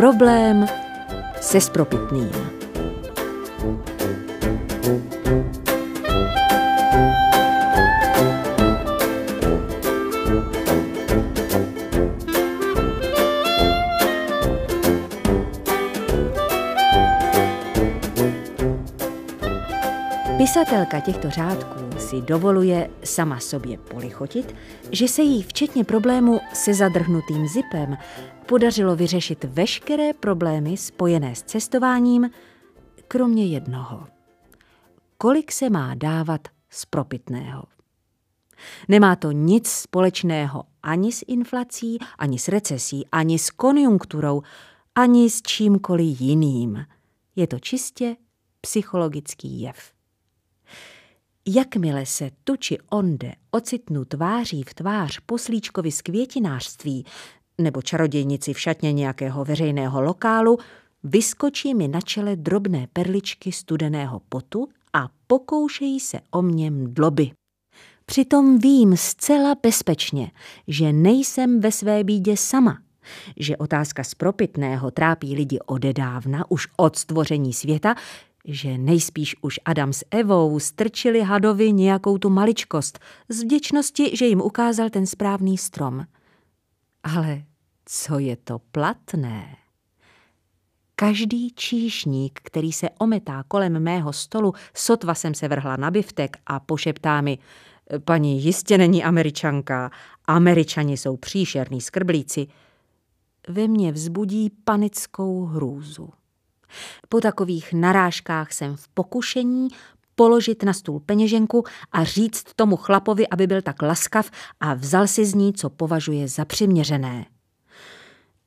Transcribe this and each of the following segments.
problém se spropitným. Pisatelka těchto řádků si dovoluje sama sobě polichotit, že se jí včetně problému se zadrhnutým zipem podařilo vyřešit veškeré problémy spojené s cestováním, kromě jednoho. Kolik se má dávat z propitného? Nemá to nic společného ani s inflací, ani s recesí, ani s konjunkturou, ani s čímkoliv jiným. Je to čistě psychologický jev. Jakmile se tu či onde ocitnu tváří v tvář poslíčkovi z květinářství nebo čarodějnici v šatně nějakého veřejného lokálu, vyskočí mi na čele drobné perličky studeného potu a pokoušejí se o mě mdloby. Přitom vím zcela bezpečně, že nejsem ve své bídě sama, že otázka z propitného trápí lidi odedávna, už od stvoření světa, že nejspíš už Adam s Evou strčili hadovi nějakou tu maličkost z vděčnosti, že jim ukázal ten správný strom. Ale co je to platné? Každý číšník, který se ometá kolem mého stolu, sotva jsem se vrhla na biftek a pošeptá mi, paní jistě není američanka, američani jsou příšerní skrblíci, ve mně vzbudí panickou hrůzu. Po takových narážkách jsem v pokušení položit na stůl peněženku a říct tomu chlapovi, aby byl tak laskav a vzal si z ní, co považuje za přiměřené.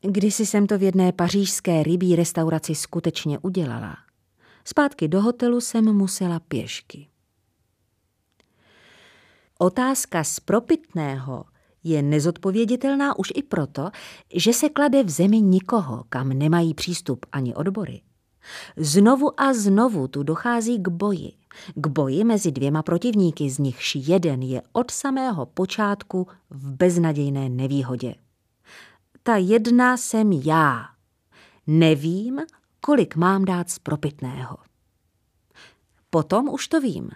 Kdysi jsem to v jedné pařížské rybí restauraci skutečně udělala. Zpátky do hotelu jsem musela pěšky. Otázka z propitného je nezodpověditelná už i proto, že se klade v zemi nikoho, kam nemají přístup ani odbory. Znovu a znovu tu dochází k boji. K boji mezi dvěma protivníky, z nichž jeden je od samého počátku v beznadějné nevýhodě. Ta jedna jsem já. Nevím, kolik mám dát z propitného. Potom už to vím.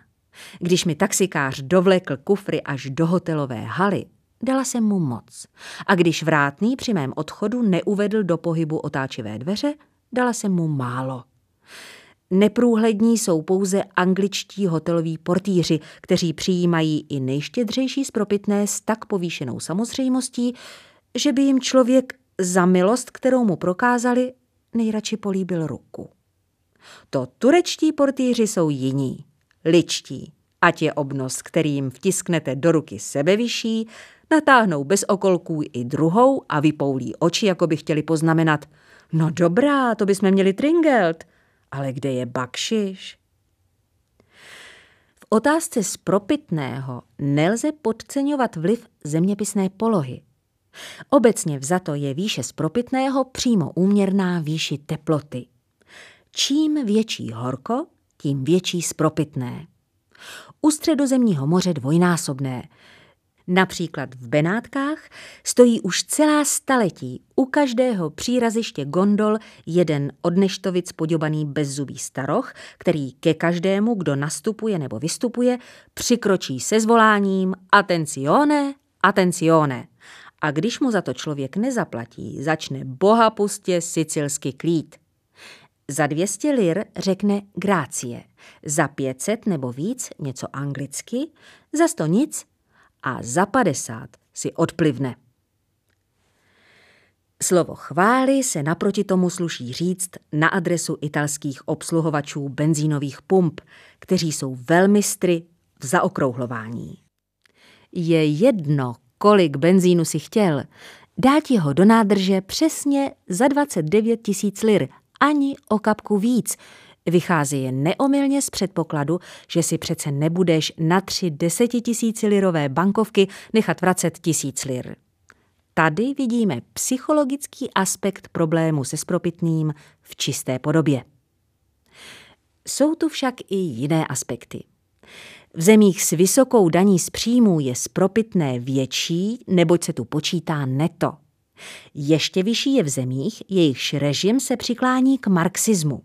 Když mi taxikář dovlekl kufry až do hotelové haly, dala jsem mu moc. A když vrátný při mém odchodu neuvedl do pohybu otáčivé dveře, Dala jsem mu málo. Neprůhlední jsou pouze angličtí hoteloví portýři, kteří přijímají i nejštědřejší spropitné s tak povýšenou samozřejmostí, že by jim člověk za milost, kterou mu prokázali, nejradši políbil ruku. To turečtí portýři jsou jiní, ličtí, ať je obnos, kterým vtisknete do ruky sebevyšší, natáhnou bez okolků i druhou a vypoulí oči, jako by chtěli poznamenat – No dobrá, to bychom měli tringelt, ale kde je bakšiš? V otázce z propitného nelze podceňovat vliv zeměpisné polohy. Obecně vzato je výše z propitného přímo úměrná výši teploty. Čím větší horko, tím větší spropitné. U středozemního moře dvojnásobné, Například v Benátkách stojí už celá staletí u každého příraziště gondol jeden od neštovic poděbaný bezzubý staroch, který ke každému, kdo nastupuje nebo vystupuje, přikročí se zvoláním Attenzione, attenzione. A když mu za to člověk nezaplatí, začne bohapustě sicilsky klít. Za 200 lir řekne grácie, za 500 nebo víc něco anglicky, za 100 nic a za 50 si odplivne. Slovo chvály se naproti tomu sluší říct na adresu italských obsluhovačů benzínových pump, kteří jsou velmistry v zaokrouhlování. Je jedno, kolik benzínu si chtěl, dá ti ho do nádrže přesně za 29 tisíc lir, ani o kapku víc, Vychází jen neomylně z předpokladu, že si přece nebudeš na tři desetitisícilirové bankovky nechat vracet tisíc lir. Tady vidíme psychologický aspekt problému se spropitným v čisté podobě. Jsou tu však i jiné aspekty. V zemích s vysokou daní z příjmů je spropitné větší, neboť se tu počítá neto. Ještě vyšší je v zemích, jejichž režim se přiklání k marxismu.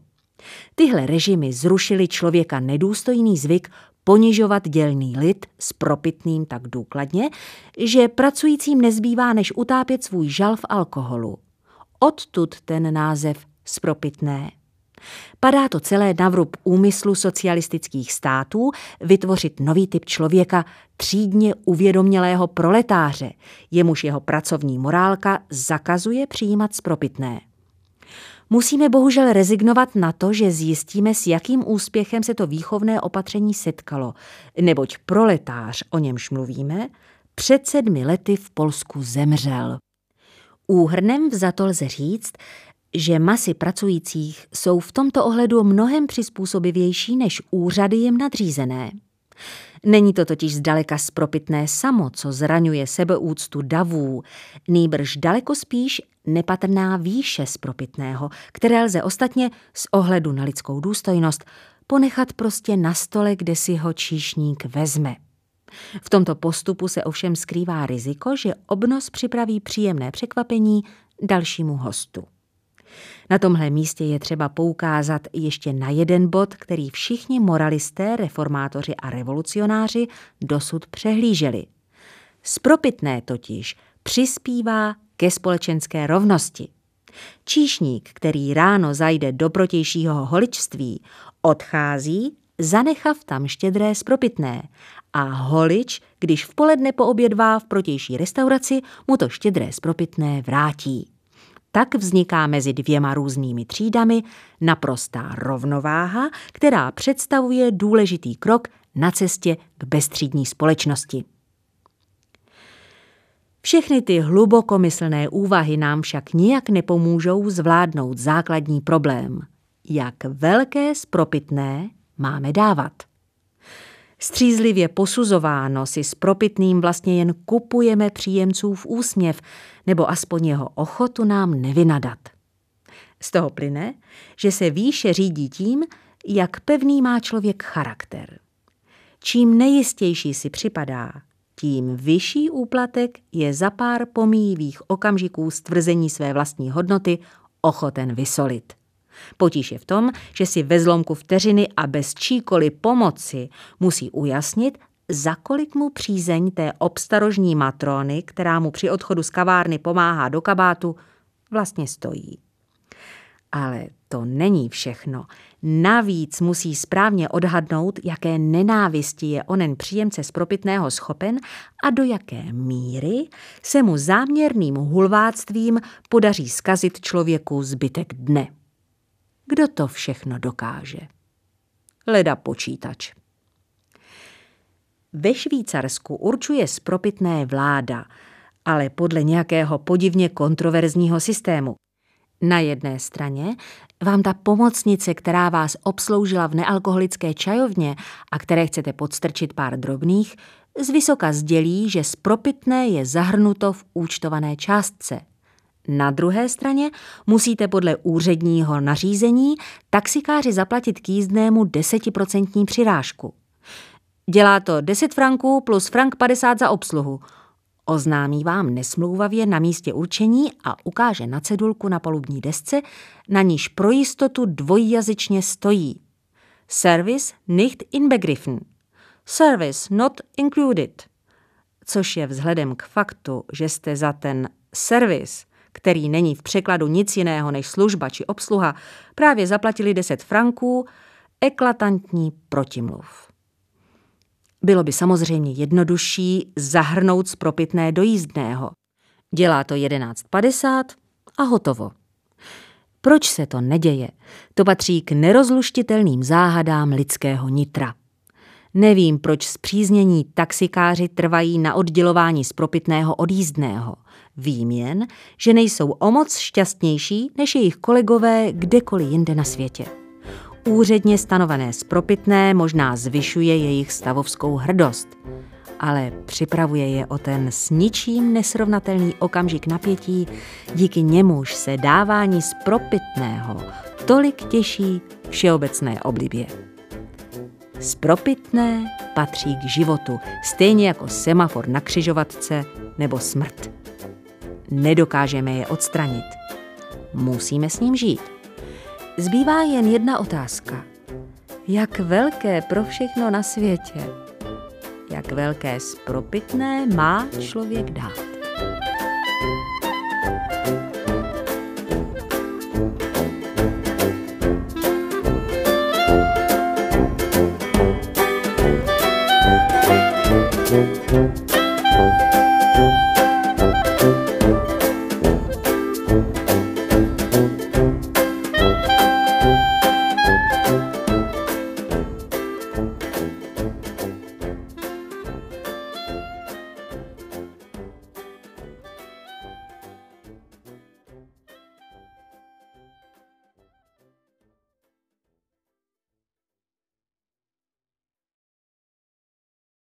Tyhle režimy zrušily člověka nedůstojný zvyk ponižovat dělný lid s propitným tak důkladně, že pracujícím nezbývá, než utápět svůj žal v alkoholu. Odtud ten název spropitné. Padá to celé na vrub úmyslu socialistických států vytvořit nový typ člověka, třídně uvědomělého proletáře, jemuž jeho pracovní morálka zakazuje přijímat spropitné. Musíme bohužel rezignovat na to, že zjistíme, s jakým úspěchem se to výchovné opatření setkalo, neboť proletář, o němž mluvíme, před sedmi lety v Polsku zemřel. Úhrnem vzato lze říct, že masy pracujících jsou v tomto ohledu mnohem přizpůsobivější než úřady jim nadřízené. Není to totiž zdaleka spropitné samo, co zraňuje sebeúctu davů, nýbrž daleko spíš nepatrná výše spropitného, které lze ostatně z ohledu na lidskou důstojnost ponechat prostě na stole, kde si ho číšník vezme. V tomto postupu se ovšem skrývá riziko, že obnos připraví příjemné překvapení dalšímu hostu. Na tomhle místě je třeba poukázat ještě na jeden bod, který všichni moralisté, reformátoři a revolucionáři dosud přehlíželi. Spropitné totiž přispívá ke společenské rovnosti. Číšník, který ráno zajde do protějšího holičství, odchází, zanechav tam štědré spropitné a holič, když v poledne poobědvá v protější restauraci, mu to štědré spropitné vrátí. Tak vzniká mezi dvěma různými třídami naprostá rovnováha, která představuje důležitý krok na cestě k bezstřídní společnosti. Všechny ty hlubokomyslné úvahy nám však nijak nepomůžou zvládnout základní problém. Jak velké spropitné máme dávat? Střízlivě posuzováno si s propitným vlastně jen kupujeme příjemcův úsměv, nebo aspoň jeho ochotu nám nevynadat. Z toho plyne, že se výše řídí tím, jak pevný má člověk charakter. Čím nejistější si připadá, tím vyšší úplatek je za pár pomíjivých okamžiků stvrzení své vlastní hodnoty ochoten vysolit. Potíž je v tom, že si ve zlomku vteřiny a bez číkoli pomoci musí ujasnit, za kolik mu přízeň té obstarožní matrony, která mu při odchodu z kavárny pomáhá do kabátu, vlastně stojí. Ale to není všechno. Navíc musí správně odhadnout, jaké nenávisti je onen příjemce z propitného schopen a do jaké míry se mu záměrným hulváctvím podaří skazit člověku zbytek dne. Kdo to všechno dokáže? Leda počítač. Ve Švýcarsku určuje spropitné vláda, ale podle nějakého podivně kontroverzního systému. Na jedné straně vám ta pomocnice, která vás obsloužila v nealkoholické čajovně a které chcete podstrčit pár drobných, z vysoka sdělí, že spropitné je zahrnuto v účtované částce – na druhé straně musíte podle úředního nařízení taxikáři zaplatit k jízdnému desetiprocentní přirážku. Dělá to 10 franků plus frank 50 za obsluhu. Oznámí vám nesmlouvavě na místě určení a ukáže na cedulku na palubní desce, na níž pro jistotu dvojjazyčně stojí. Service nicht inbegriffen. Service not included. Což je vzhledem k faktu, že jste za ten servis který není v překladu nic jiného než služba či obsluha, právě zaplatili 10 franků, eklatantní protimluv. Bylo by samozřejmě jednodušší zahrnout z propitné do jízdného. Dělá to 11.50 a hotovo. Proč se to neděje? To patří k nerozluštitelným záhadám lidského nitra. Nevím, proč zpříznění taxikáři trvají na oddělování z propitného od jízdného. Vím jen, že nejsou o moc šťastnější než jejich kolegové kdekoliv jinde na světě. Úředně stanovené spropitné možná zvyšuje jejich stavovskou hrdost, ale připravuje je o ten s ničím nesrovnatelný okamžik napětí, díky němuž se dávání spropitného tolik těší všeobecné oblibě. Spropitné patří k životu, stejně jako semafor na křižovatce nebo smrt. nedokážeme je odstranit. Musíme s ním žít. Zbývá jen jedna otázka. Jak velké pro všechno na světě, jak velké spropitné má člověk dát.